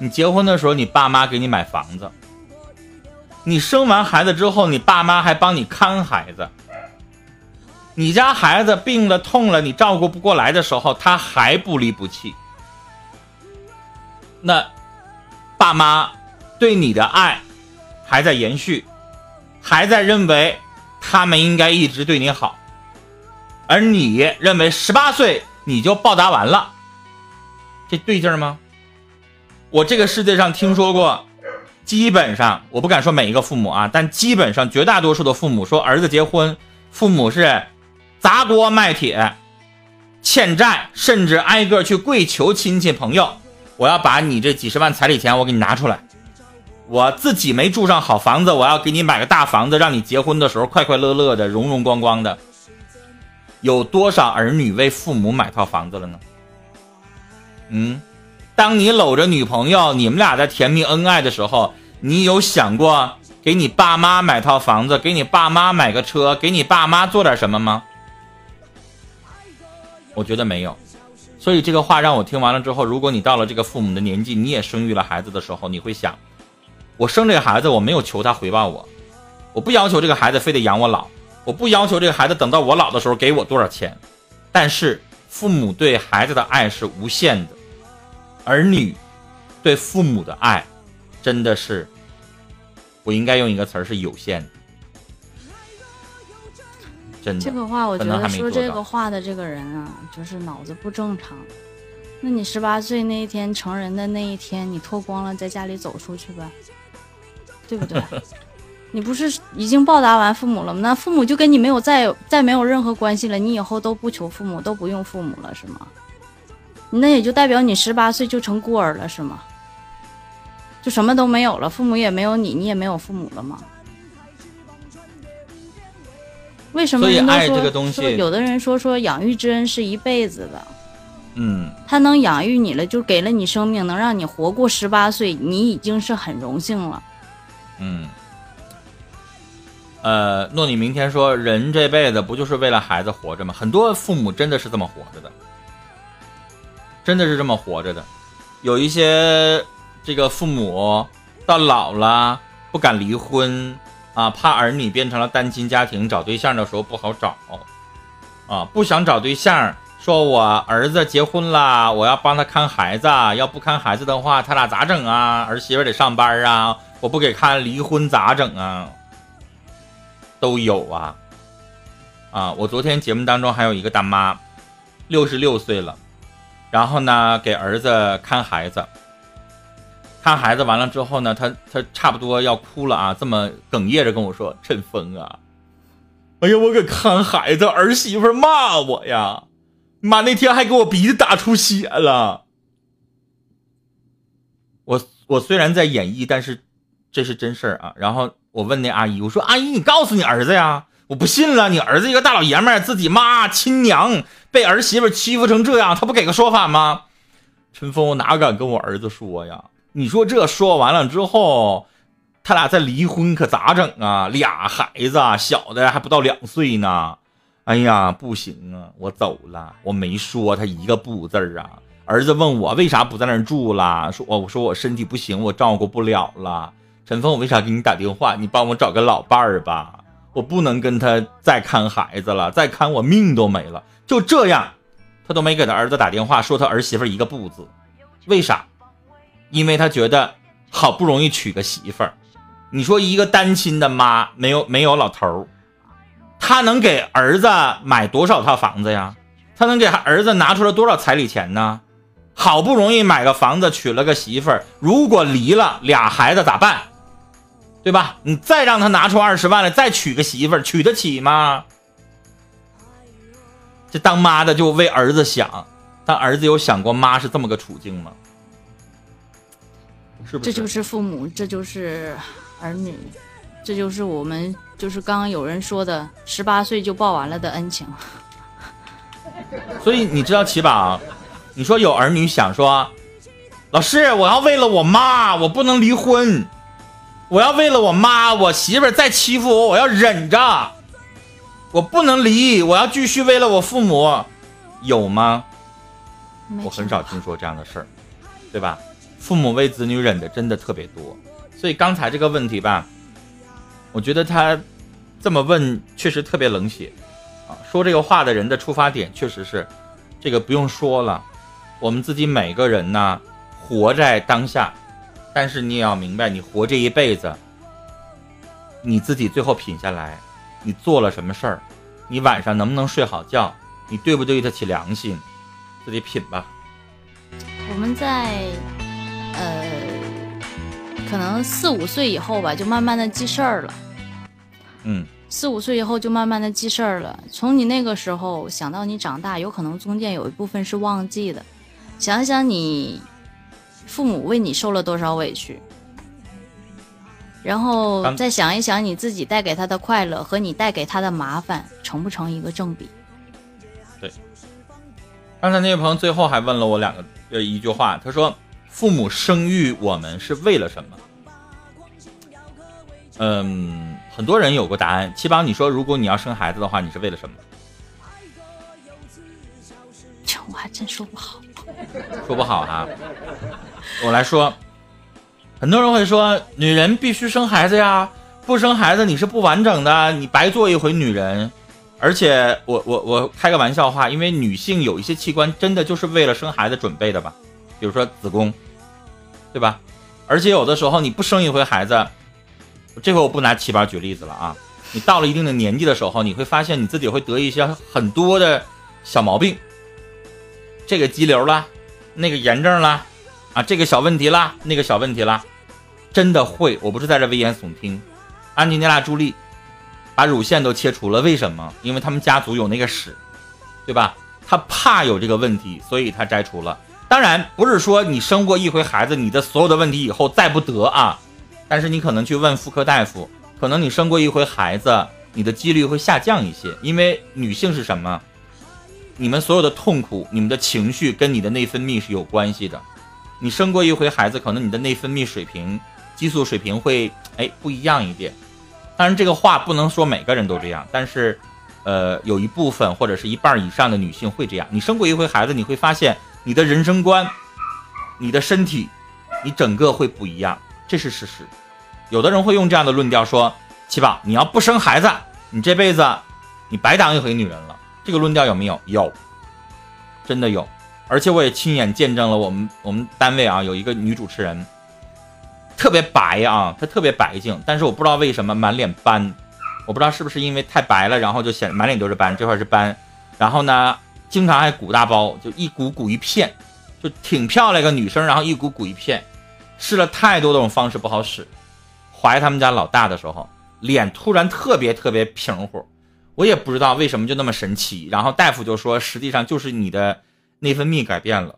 你结婚的时候，你爸妈给你买房子；你生完孩子之后，你爸妈还帮你看孩子。你家孩子病了、痛了，你照顾不过来的时候，他还不离不弃。那爸妈对你的爱还在延续，还在认为他们应该一直对你好，而你认为十八岁你就报答完了，这对劲吗？我这个世界上听说过，基本上我不敢说每一个父母啊，但基本上绝大多数的父母说儿子结婚，父母是。砸锅卖铁，欠债，甚至挨个去跪求亲戚朋友，我要把你这几十万彩礼钱我给你拿出来，我自己没住上好房子，我要给你买个大房子，让你结婚的时候快快乐乐的，荣荣光光的。有多少儿女为父母买套房子了呢？嗯，当你搂着女朋友，你们俩在甜蜜恩爱的时候，你有想过给你爸妈买套房子，给你爸妈买个车，给你爸妈做点什么吗？我觉得没有，所以这个话让我听完了之后，如果你到了这个父母的年纪，你也生育了孩子的时候，你会想，我生这个孩子，我没有求他回报我，我不要求这个孩子非得养我老，我不要求这个孩子等到我老的时候给我多少钱，但是父母对孩子的爱是无限的，儿女对父母的爱真的是，我应该用一个词儿是有限的。这个话，我觉得说这个话的这个人啊，就是脑子不正常。那你十八岁那一天成人的那一天，你脱光了在家里走出去吧，对不对？你不是已经报答完父母了吗？那父母就跟你没有再再没有任何关系了，你以后都不求父母，都不用父母了，是吗？那也就代表你十八岁就成孤儿了，是吗？就什么都没有了，父母也没有你，你也没有父母了吗？为什么爱这个东西有的人说说养育之恩是一辈子的，嗯，他能养育你了，就给了你生命，能让你活过十八岁，你已经是很荣幸了。嗯，呃，诺你明天说人这辈子不就是为了孩子活着吗？很多父母真的是这么活着的，真的是这么活着的。有一些这个父母到老了不敢离婚。啊，怕儿女变成了单亲家庭，找对象的时候不好找，啊，不想找对象，说我儿子结婚了，我要帮他看孩子，要不看孩子的话，他俩咋整啊？儿媳妇得上班啊，我不给看，离婚咋整啊？都有啊，啊，我昨天节目当中还有一个大妈，六十六岁了，然后呢，给儿子看孩子。看孩子完了之后呢，他他差不多要哭了啊，这么哽咽着跟我说：“陈峰啊，哎呀，我给看孩子，儿媳妇骂我呀，妈那天还给我鼻子打出血了。”我我虽然在演绎，但是这是真事儿啊。然后我问那阿姨，我说：“阿姨，你告诉你儿子呀，我不信了，你儿子一个大老爷们，自己妈亲娘被儿媳妇欺负成这样，他不给个说法吗？”陈峰，我哪敢跟我儿子说呀？你说这说完了之后，他俩再离婚可咋整啊？俩孩子，小的还不到两岁呢。哎呀，不行啊，我走了，我没说他一个不字儿啊。儿子问我为啥不在那儿住了，说我我说我身体不行，我照顾不了了。陈峰，我为啥给你打电话？你帮我找个老伴儿吧，我不能跟他再看孩子了，再看我命都没了。就这样，他都没给他儿子打电话，说他儿媳妇一个不字，为啥？因为他觉得好不容易娶个媳妇儿，你说一个单亲的妈没有没有老头儿，他能给儿子买多少套房子呀？他能给儿子拿出来多少彩礼钱呢？好不容易买个房子，娶了个媳妇儿，如果离了俩孩子咋办？对吧？你再让他拿出二十万来，再娶个媳妇儿，娶得起吗？这当妈的就为儿子想，但儿子有想过妈是这么个处境吗？是不是？这就是父母，这就是儿女，这就是我们，就是刚刚有人说的十八岁就报完了的恩情。所以你知道齐宝，你说有儿女想说，老师，我要为了我妈，我不能离婚，我要为了我妈，我媳妇再欺负我，我要忍着，我不能离，我要继续为了我父母，有吗？我很少听说这样的事儿，对吧？父母为子女忍的真的特别多，所以刚才这个问题吧，我觉得他这么问确实特别冷血啊。说这个话的人的出发点确实是，这个不用说了，我们自己每个人呢活在当下，但是你也要明白，你活这一辈子，你自己最后品下来，你做了什么事儿，你晚上能不能睡好觉，你对不对得起良心，自己品吧。我们在。呃，可能四五岁以后吧，就慢慢的记事儿了。嗯，四五岁以后就慢慢的记事儿了。从你那个时候想到你长大，有可能中间有一部分是忘记的。想想你父母为你受了多少委屈，然后再想一想你自己带给他的快乐和你带给他的麻烦，成不成一个正比？对。刚才那位朋友最后还问了我两个呃一句话，他说。父母生育我们是为了什么？嗯，很多人有过答案。七宝，你说如果你要生孩子的话，你是为了什么？这我还真说不好，说不好哈。我来说，很多人会说，女人必须生孩子呀，不生孩子你是不完整的，你白做一回女人。而且，我我我开个玩笑话，因为女性有一些器官真的就是为了生孩子准备的吧。比如说子宫，对吧？而且有的时候你不生一回孩子，这回我不拿七八举例子了啊。你到了一定的年纪的时候，你会发现你自己会得一些很多的小毛病，这个肌瘤啦，那个炎症啦，啊，这个小问题啦，那个小问题啦，真的会。我不是在这危言耸听。安吉丽娜·朱莉把乳腺都切除了，为什么？因为他们家族有那个史，对吧？她怕有这个问题，所以她摘除了。当然不是说你生过一回孩子，你的所有的问题以后再不得啊。但是你可能去问妇科大夫，可能你生过一回孩子，你的几率会下降一些。因为女性是什么？你们所有的痛苦，你们的情绪跟你的内分泌是有关系的。你生过一回孩子，可能你的内分泌水平、激素水平会哎不一样一点。当然这个话不能说每个人都这样，但是，呃，有一部分或者是一半以上的女性会这样。你生过一回孩子，你会发现。你的人生观，你的身体，你整个会不一样，这是事实。有的人会用这样的论调说：“七宝，你要不生孩子，你这辈子你白当一回女人了。”这个论调有没有？有，真的有。而且我也亲眼见证了我们我们单位啊有一个女主持人，特别白啊，她特别白净，但是我不知道为什么满脸斑，我不知道是不是因为太白了，然后就显满脸都是斑，这块是斑，然后呢？经常还鼓大包，就一鼓鼓一片，就挺漂亮一个女生，然后一鼓鼓一片，试了太多种方式不好使。怀他们家老大的时候，脸突然特别特别平乎，我也不知道为什么就那么神奇。然后大夫就说，实际上就是你的内分泌改变了，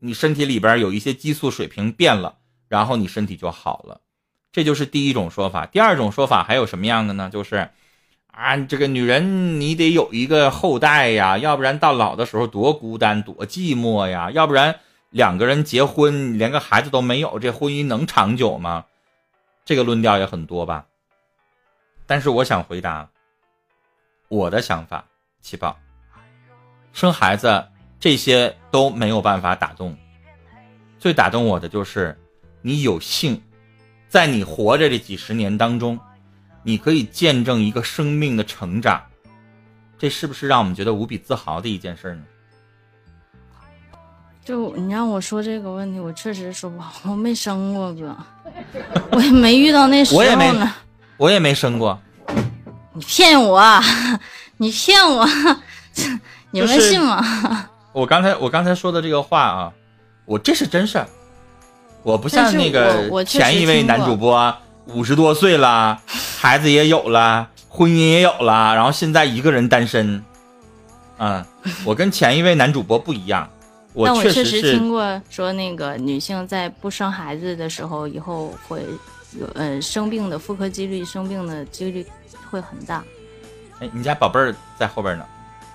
你身体里边有一些激素水平变了，然后你身体就好了。这就是第一种说法。第二种说法还有什么样的呢？就是。啊，这个女人你得有一个后代呀，要不然到老的时候多孤单多寂寞呀，要不然两个人结婚连个孩子都没有，这婚姻能长久吗？这个论调也很多吧。但是我想回答我的想法，七宝，生孩子这些都没有办法打动，最打动我的就是你有幸在你活着这几十年当中，你可以见证一个生命的成长，这是不是让我们觉得无比自豪的一件事呢？就你让我说这个问题，我确实说不好，我没生过哥，我也没遇到那时候呢。我也没生过。你骗我，你骗我，你们信吗？我刚才我刚才说的这个话啊，我这是真事儿，我不像那个前一位男主播，五十多岁了，孩子也有了，婚姻也有了，然后现在一个人单身。嗯，我跟前一位男主播不一样。但我确实听过说，那个女性在不生孩子的时候，以后会有呃生病的妇科几率，生病的几率会很大。哎，你家宝贝儿在后边呢。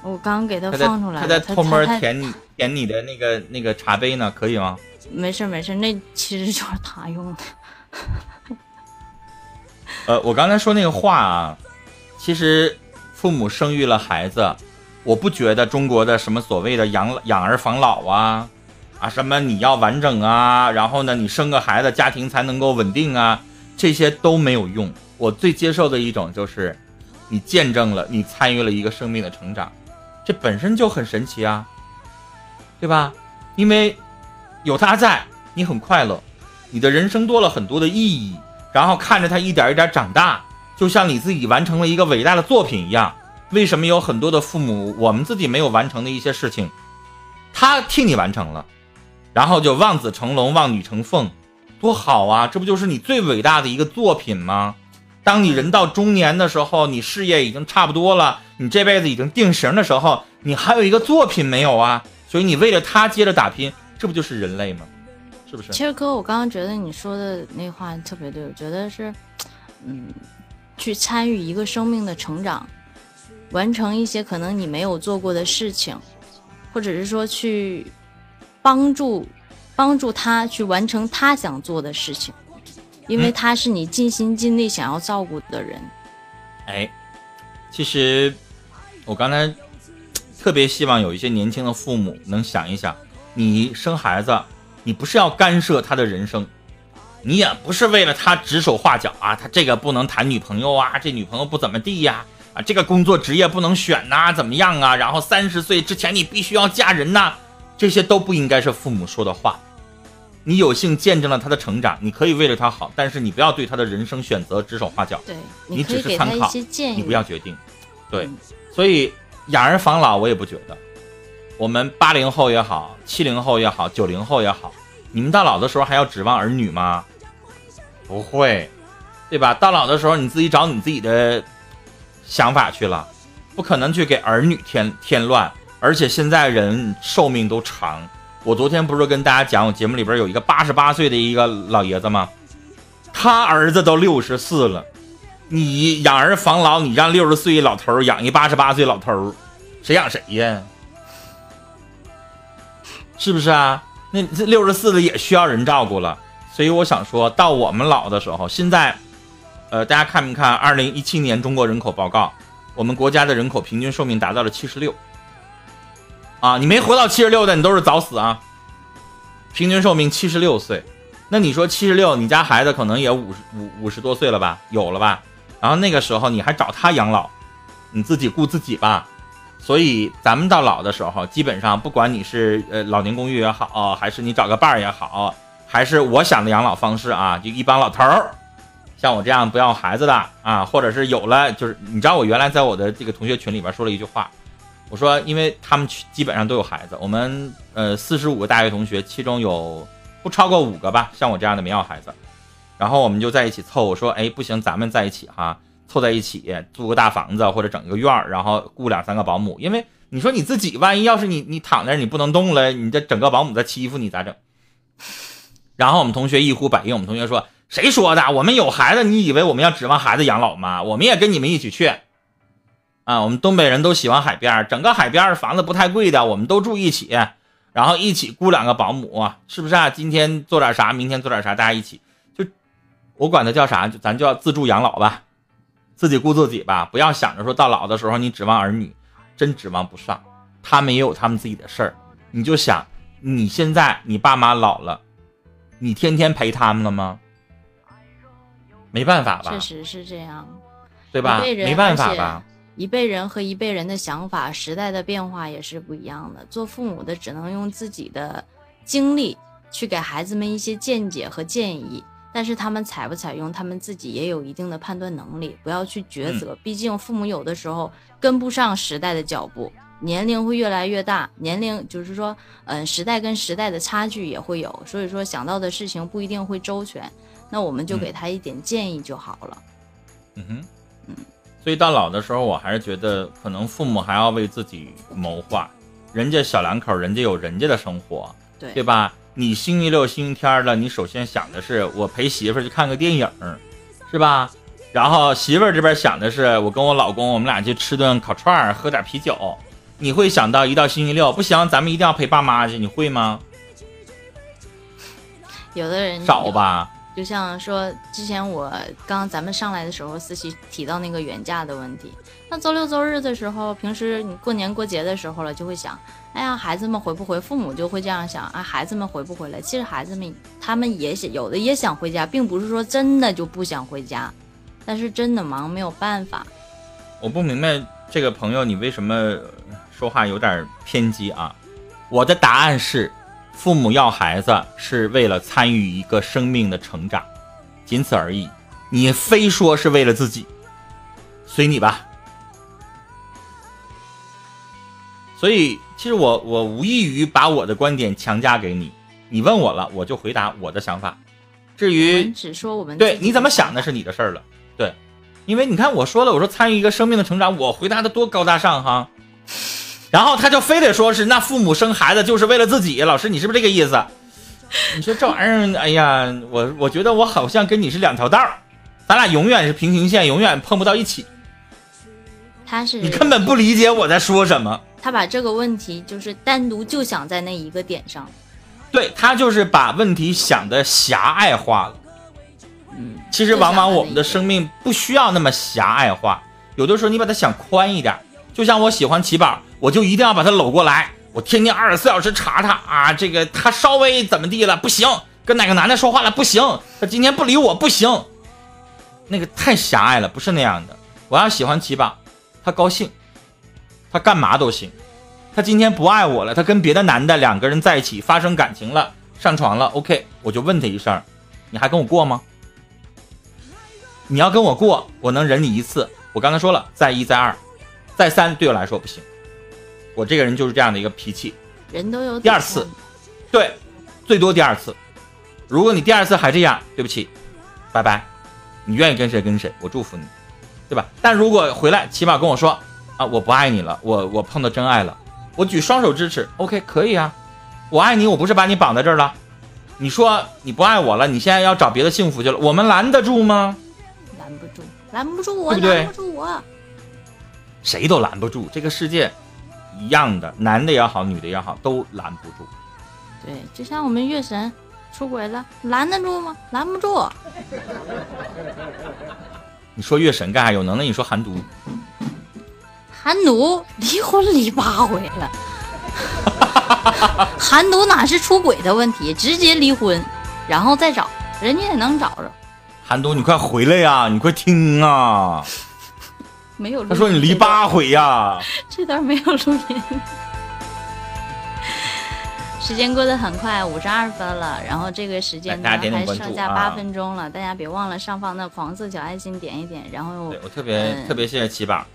我刚给他放出来，他在偷摸舔你舔你的那个那个茶杯呢，可以吗？没事没事，那其实就是他用的。呃，我刚才说那个话啊，其实父母生育了孩子。我不觉得中国的什么所谓的养养儿防老啊，啊什么你要完整啊，然后呢你生个孩子家庭才能够稳定啊，这些都没有用。我最接受的一种就是，你见证了你参与了一个生命的成长，这本身就很神奇啊，对吧？因为有他在，你很快乐，你的人生多了很多的意义，然后看着他一点一点长大，就像你自己完成了一个伟大的作品一样。为什么有很多的父母，我们自己没有完成的一些事情，他替你完成了，然后就望子成龙、望女成凤，多好啊！这不就是你最伟大的一个作品吗？当你人到中年的时候，你事业已经差不多了，你这辈子已经定型的时候，你还有一个作品没有啊？所以你为了他接着打拼，这不就是人类吗？是不是？其实哥，我刚刚觉得你说的那话特别对，我觉得是，嗯，去参与一个生命的成长。完成一些可能你没有做过的事情，或者是说去帮助帮助他去完成他想做的事情，因为他是你尽心尽力想要照顾的人。哎，其实我刚才特别希望有一些年轻的父母能想一想：你生孩子，你不是要干涉他的人生，你也不是为了他指手画脚啊，他这个不能谈女朋友啊，这女朋友不怎么地呀。啊，这个工作职业不能选呐，怎么样啊？然后三十岁之前你必须要嫁人呐，这些都不应该是父母说的话。你有幸见证了他的成长，你可以为了他好，但是你不要对他的人生选择指手画脚。对，你只是参考，你不要决定。对，所以养儿防老我也不觉得。我们八零后也好，七零后也好，九零后也好，你们到老的时候还要指望儿女吗？不会，对吧？到老的时候你自己找你自己的。想法去了，不可能去给儿女添添乱，而且现在人寿命都长。我昨天不是跟大家讲，我节目里边有一个八十八岁的一个老爷子吗？他儿子都六十四了，你养儿防老，你让六十岁老头养一八十八岁老头，谁养谁呀？是不是啊？那这六十四的也需要人照顾了。所以我想说到我们老的时候，现在。呃，大家看没看？二零一七年中国人口报告，我们国家的人口平均寿命达到了七十六。啊，你没活到七十六的，你都是早死啊！平均寿命七十六岁，那你说七十六，你家孩子可能也五十五五十多岁了吧？有了吧？然后那个时候你还找他养老，你自己顾自己吧。所以咱们到老的时候，基本上不管你是呃老年公寓也好，还是你找个伴儿也好，还是我想的养老方式啊，就一帮老头儿。像我这样不要孩子的啊，或者是有了，就是你知道我原来在我的这个同学群里边说了一句话，我说因为他们基本上都有孩子，我们呃四十五个大学同学，其中有不超过五个吧，像我这样的没要孩子，然后我们就在一起凑，我说哎不行，咱们在一起哈，凑在一起租个大房子或者整个院儿，然后雇两三个保姆，因为你说你自己万一要是你你躺那你不能动了，你这整个保姆在欺负你咋整？然后我们同学一呼百应，我们同学说。谁说的？我们有孩子，你以为我们要指望孩子养老吗？我们也跟你们一起去。啊，我们东北人都喜欢海边，整个海边房子不太贵的，我们都住一起。然后一起雇两个保姆，是不是啊？今天做点啥，明天做点啥，大家一起就，我管它叫啥，就咱叫自助养老吧，自己顾自己吧，不要想着说到老的时候你指望儿女，真指望不上，他们也有他们自己的事儿，你就想你现在你爸妈老了，你天天陪他们了吗？没办法吧？确实是这样，对吧？没办法吧？一辈人和一辈人的想法、时代的变化也是不一样的。做父母的只能用自己的经历去给孩子们一些见解和建议，但是他们采不采用，他们自己也有一定的判断能力，不要去抉择。毕竟父母有的时候跟不上时代的脚步，年龄会越来越大，年龄就是说，嗯，时代跟时代的差距也会有，所以说想到的事情不一定会周全。那我们就给他一点建议就好了。嗯哼，嗯。所以到老的时候，我还是觉得可能父母还要为自己谋划。人家小两口，人家有人家的生活，对对吧？你星期六、星期天了，你首先想的是我陪媳妇去看个电影，是吧？然后媳妇儿这边想的是我跟我老公，我们俩去吃顿烤串，喝点啤酒。你会想到一到星期六不行，咱们一定要陪爸妈去，你会吗？有的人少吧。就像说之前我刚咱们上来的时候，思琪提到那个原价的问题。那周六周日的时候，平时你过年过节的时候了，就会想，哎呀，孩子们回不回？父母就会这样想啊，孩子们回不回来？其实孩子们他们也想，有的也想回家，并不是说真的就不想回家，但是真的忙没有办法。我不明白这个朋友你为什么说话有点偏激啊？我的答案是。父母要孩子是为了参与一个生命的成长，仅此而已。你非说是为了自己，随你吧。所以，其实我我无异于把我的观点强加给你。你问我了，我就回答我的想法。至于只说我们对你怎么想那是你的事儿了。对，因为你看我说了，我说参与一个生命的成长，我回答的多高大上哈。然后他就非得说是那父母生孩子就是为了自己，老师你是不是这个意思？你说这玩意儿，哎呀，我我觉得我好像跟你是两条道儿，咱俩永远是平行线，永远碰不到一起。他是你根本不理解我在说什么。他把这个问题就是单独就想在那一个点上，对他就是把问题想的狭隘化了。嗯，其实往往我们的生命不需要那么狭隘化，有的时候你把它想宽一点。就像我喜欢齐宝，我就一定要把他搂过来，我天天二十四小时查他啊，这个他稍微怎么地了不行，跟哪个男的说话了不行，他今天不理我不行，那个太狭隘了，不是那样的。我要喜欢齐宝，他高兴，他干嘛都行，他今天不爱我了，他跟别的男的两个人在一起发生感情了，上床了，OK，我就问他一声，你还跟我过吗？你要跟我过，我能忍你一次，我刚才说了，再一再二。再三对我来说不行，我这个人就是这样的一个脾气。人都有第二次，对，最多第二次。如果你第二次还这样，对不起，拜拜。你愿意跟谁跟谁，我祝福你，对吧？但如果回来起码跟我说啊，我不爱你了，我我碰到真爱了，我举双手支持，OK，可以啊。我爱你，我不是把你绑在这儿了。你说你不爱我了，你现在要找别的幸福去了，我们拦得住吗？拦不住，拦不住我，对不对？拦不住我。谁都拦不住，这个世界一样的，男的也好，女的也好，都拦不住。对，就像我们月神出轨了，拦得住吗？拦不住。你说月神干啥？有能耐你说韩毒。韩奴离婚离八回了，韩毒哪是出轨的问题，直接离婚，然后再找，人家也能找着。韩毒，你快回来呀！你快听啊！没有，他说你离八回呀，这段没有录音。时间过得很快，五十二分了，然后这个时间呢还剩下八分钟了，大家别忘了上方的黄色小爱心点一点，然后我特别特别谢谢七宝，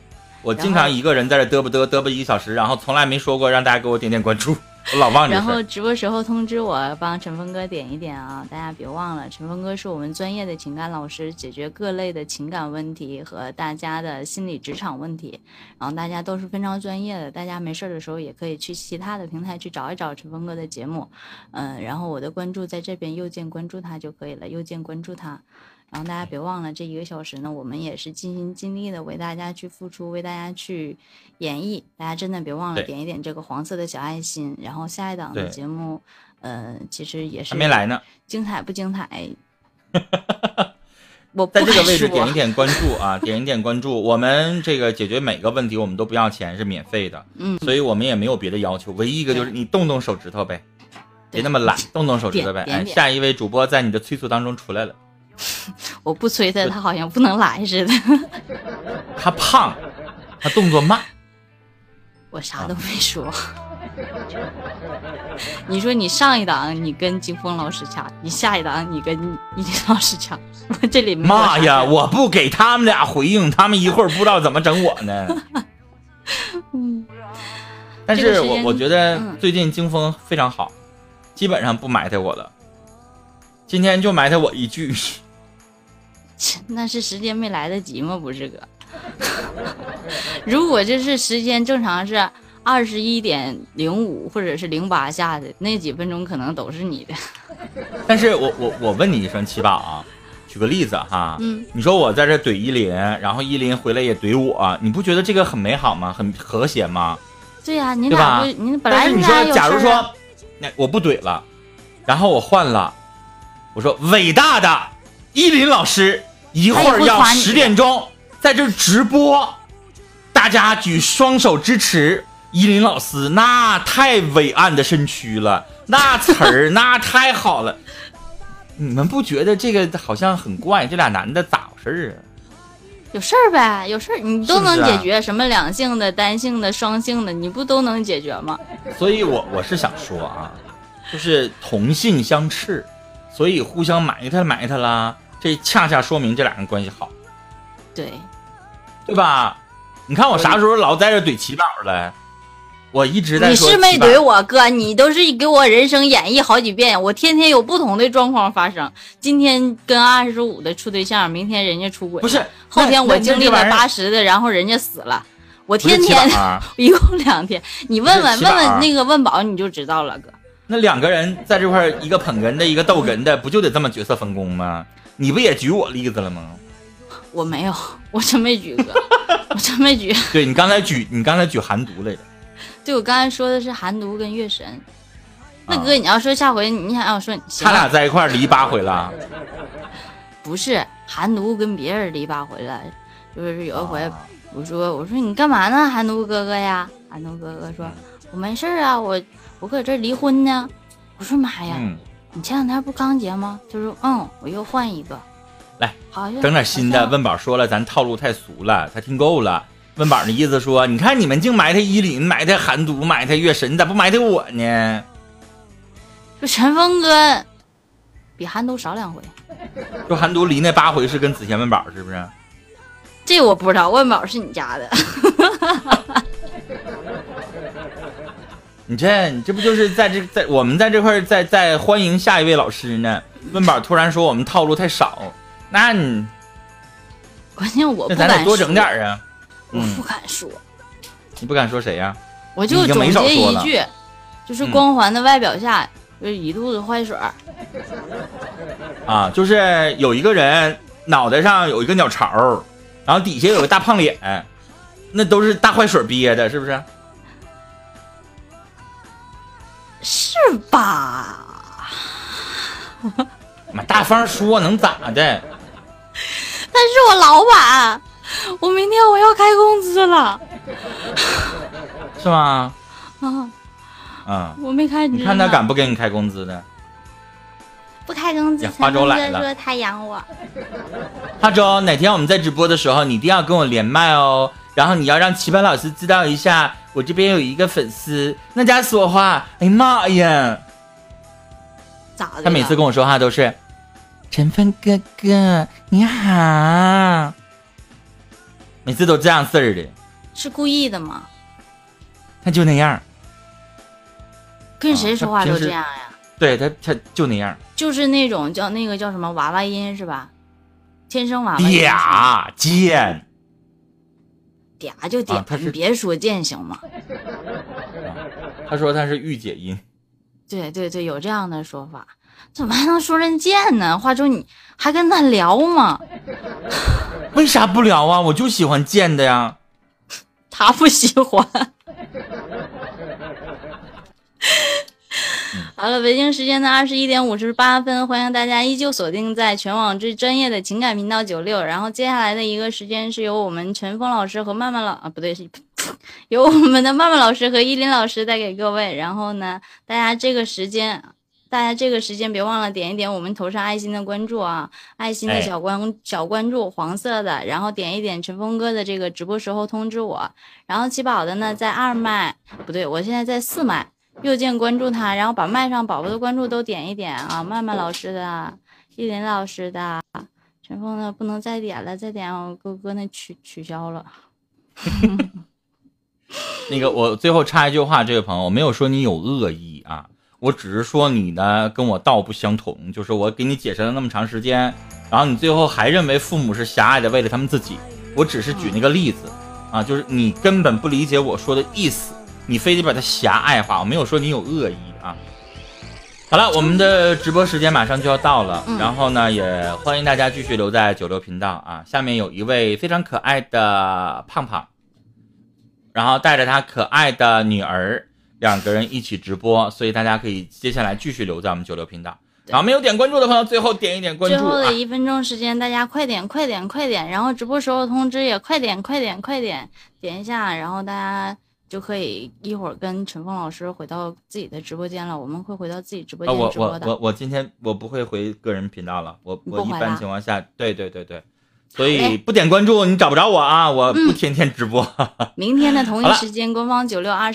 我经常一个人在这嘚啵嘚嘚啵一个小时，然后从来没说过让大家给我点点关注。我老忘然后直播时候通知我，帮陈峰哥点一点啊！大家别忘了，陈峰哥是我们专业的情感老师，解决各类的情感问题和大家的心理职场问题。然后大家都是非常专业的，大家没事的时候也可以去其他的平台去找一找陈峰哥的节目。嗯，然后我的关注在这边右键关注他就可以了，右键关注他。然后大家别忘了，这一个小时呢，我们也是尽心尽力的为大家去付出，为大家去演绎。大家真的别忘了点一点这个黄色的小爱心。然后下一档的节目，呃，其实也是还没来呢，精彩不精彩？我在这个位置点一点关注啊，点一点关注。我们这个解决每个问题，我们都不要钱，是免费的，嗯，所以我们也没有别的要求，唯一一个就是你动动手指头呗，别那么懒，动动手指头呗。下一位主播在你的催促当中出来了，我不催他，他好像不能来似的。他胖，他动作慢，我啥都没说。你说你上一档你跟金峰老师掐，你下一档你跟依林老师掐，我这里妈呀！我不给他们俩回应，他们一会儿不知道怎么整我呢。嗯，但是我这个我觉得嗯最近金峰非常好，基本上不埋汰我了。今天就埋汰我一句，切 那是时间没来得及吗？不是哥。如果就是时间正常是二十一点零五或者是零八下的那几分钟，可能都是你的。但是我我我问你一声，七宝啊，举个例子哈，嗯，你说我在这怼依林，然后依林回来也怼我，你不觉得这个很美好吗？很和谐吗？对呀、你对吧俩不，你本来但是你说，假如说，那我不怼了，然后我换了，我说伟大的依林老师一会儿要十点钟在这儿直播，大家举双手支持依林老师，那太伟岸的身躯了，那词儿那太好了。你们不觉得这个好像很怪？这俩男的咋回事儿啊？有事儿呗，有事儿你都能解决，什么两性的、单性的、双性的，你不都能解决吗？所以我我是想说啊，就是同性相斥，所以互相埋汰埋汰啦，这恰恰说明这俩人关系好，对，对吧？你看我啥时候老在这怼齐宝了？我一直在你是没怼我哥，你都是给我人生演绎好几遍，我天天有不同的状况发生。今天跟二十五的处对象，明天人家出轨，不是后天我经历了八十的，然后人家死了，我天天 一共两天，你问问问问那个问宝你就知道了，哥。那两个人在这块儿，一个捧哏的，一个逗哏的，不就得这么角色分工吗？你不也举我例子了吗？我没有，我真没举过，我真没举。对你刚才举，你刚才举寒毒来着。对我刚才说的是寒毒跟月神。那啊哥，你要说下回你想要说，你他俩在一块儿离八回了。不是寒毒跟别人离八回了，就是有一回啊我说我说你干嘛呢，寒毒哥哥呀？寒毒哥哥说，我没事儿啊，我我搁这离婚呢。我说妈呀，嗯，你前两天不刚结吗？他说嗯，我又换一个。来，好整点新的。问宝说了，咱套路太俗了，他听够了。问宝的意思说，你看你们净埋汰依林，埋汰韩都，埋汰月神，你咋不埋汰我呢？说陈峰哥比韩都少两回，说韩都离那八回是跟子贤问宝是不是？这我不知道。问宝是你家的，你这你这不就是在这在我们在这块儿在在欢迎下一位老师呢？温宝突然说我们套路太少，那你 关键我那不敢多整说点儿啊。我嗯不敢说。你不敢说谁呀、我就总你已经没少结说了一句，就是嗯光环的外表下，就是一肚子坏水儿。啊，就是有一个人脑袋上有一个鸟巢，然后底下有个大胖脸，那都是大坏水憋的，是不是？是吧？妈大方说能咋的？他是我老板，我明天我要开工资了是吗？啊！啊，我没开，你看他敢不给你开工资的？不开工资？呀花粥来了说他养我，哈周，哪天我们在直播的时候，你一定要跟我连麦哦。然后你要让齐白老师知道一下，我这边有一个粉丝，那家说话，哎呀妈呀！咋的？他每次跟我说话都是陈峰哥哥你好，每次都这样式儿的，是故意的吗？他就那样，跟谁说话都这样呀？对他他就那样，就是那种叫那个叫什么娃娃音是吧？天生娃娃音是吧。嗲贱，嗲就嗲，啊他是你别说贱行吗？他说他是御姐音，对对对，有这样的说法。怎么还能说人贱呢？话说你还跟他聊吗？为啥不聊啊？我就喜欢贱的呀。他不喜欢。好了，北京时间的二十一点五十八分，欢迎大家依旧锁定在全网最专业的情感频道九六。然后接下来的一个时间是由我们陈峰老师和曼曼老啊，不对，是由我们的曼曼老师和依林老师带给各位。然后呢，大家这个时间，大家这个时间别忘了点一点我们头上爱心的关注啊，爱心的小关小关注，黄色的，然后点一点陈峰哥的这个直播时候通知我。然后七宝的呢，在二麦，不对，我现在在四麦。右键关注他，然后把麦上宝宝的关注都点一点啊！曼曼老师的、依林老师的、陈峰的不能再点了，再点我哥哥那取取消了。那个，我最后插一句话，这位朋友，我没有说你有恶意啊，我只是说你呢跟我道不相同，就是我给你解释了那么长时间，然后你最后还认为父母是狭隘的，为了他们自己。我只是举那个例子啊，就是你根本不理解我说的意思。你非得把它狭隘化，我没有说你有恶意啊。好了，我们的直播时间马上就要到了，然后呢，也欢迎大家继续留在九六频道啊。下面有一位非常可爱的胖胖，然后带着他可爱的女儿，两个人一起直播，所以大家可以接下来继续留在我们九六频道。然后没有点关注的朋友，最后点一点关注。最后的一分钟时间，大家快点快点快点，然后直播时候通知也快点快点快点点一下，然后大家。就可以一会儿跟陈峰老师回到自己的直播间了。我们会回到自己直播间直播的。我我我我今天我不会回个人频道了。我我一般情况下，对对对对，所以不点关注你找不着我啊！我不天天直播。明天的同一时间，官方九六二。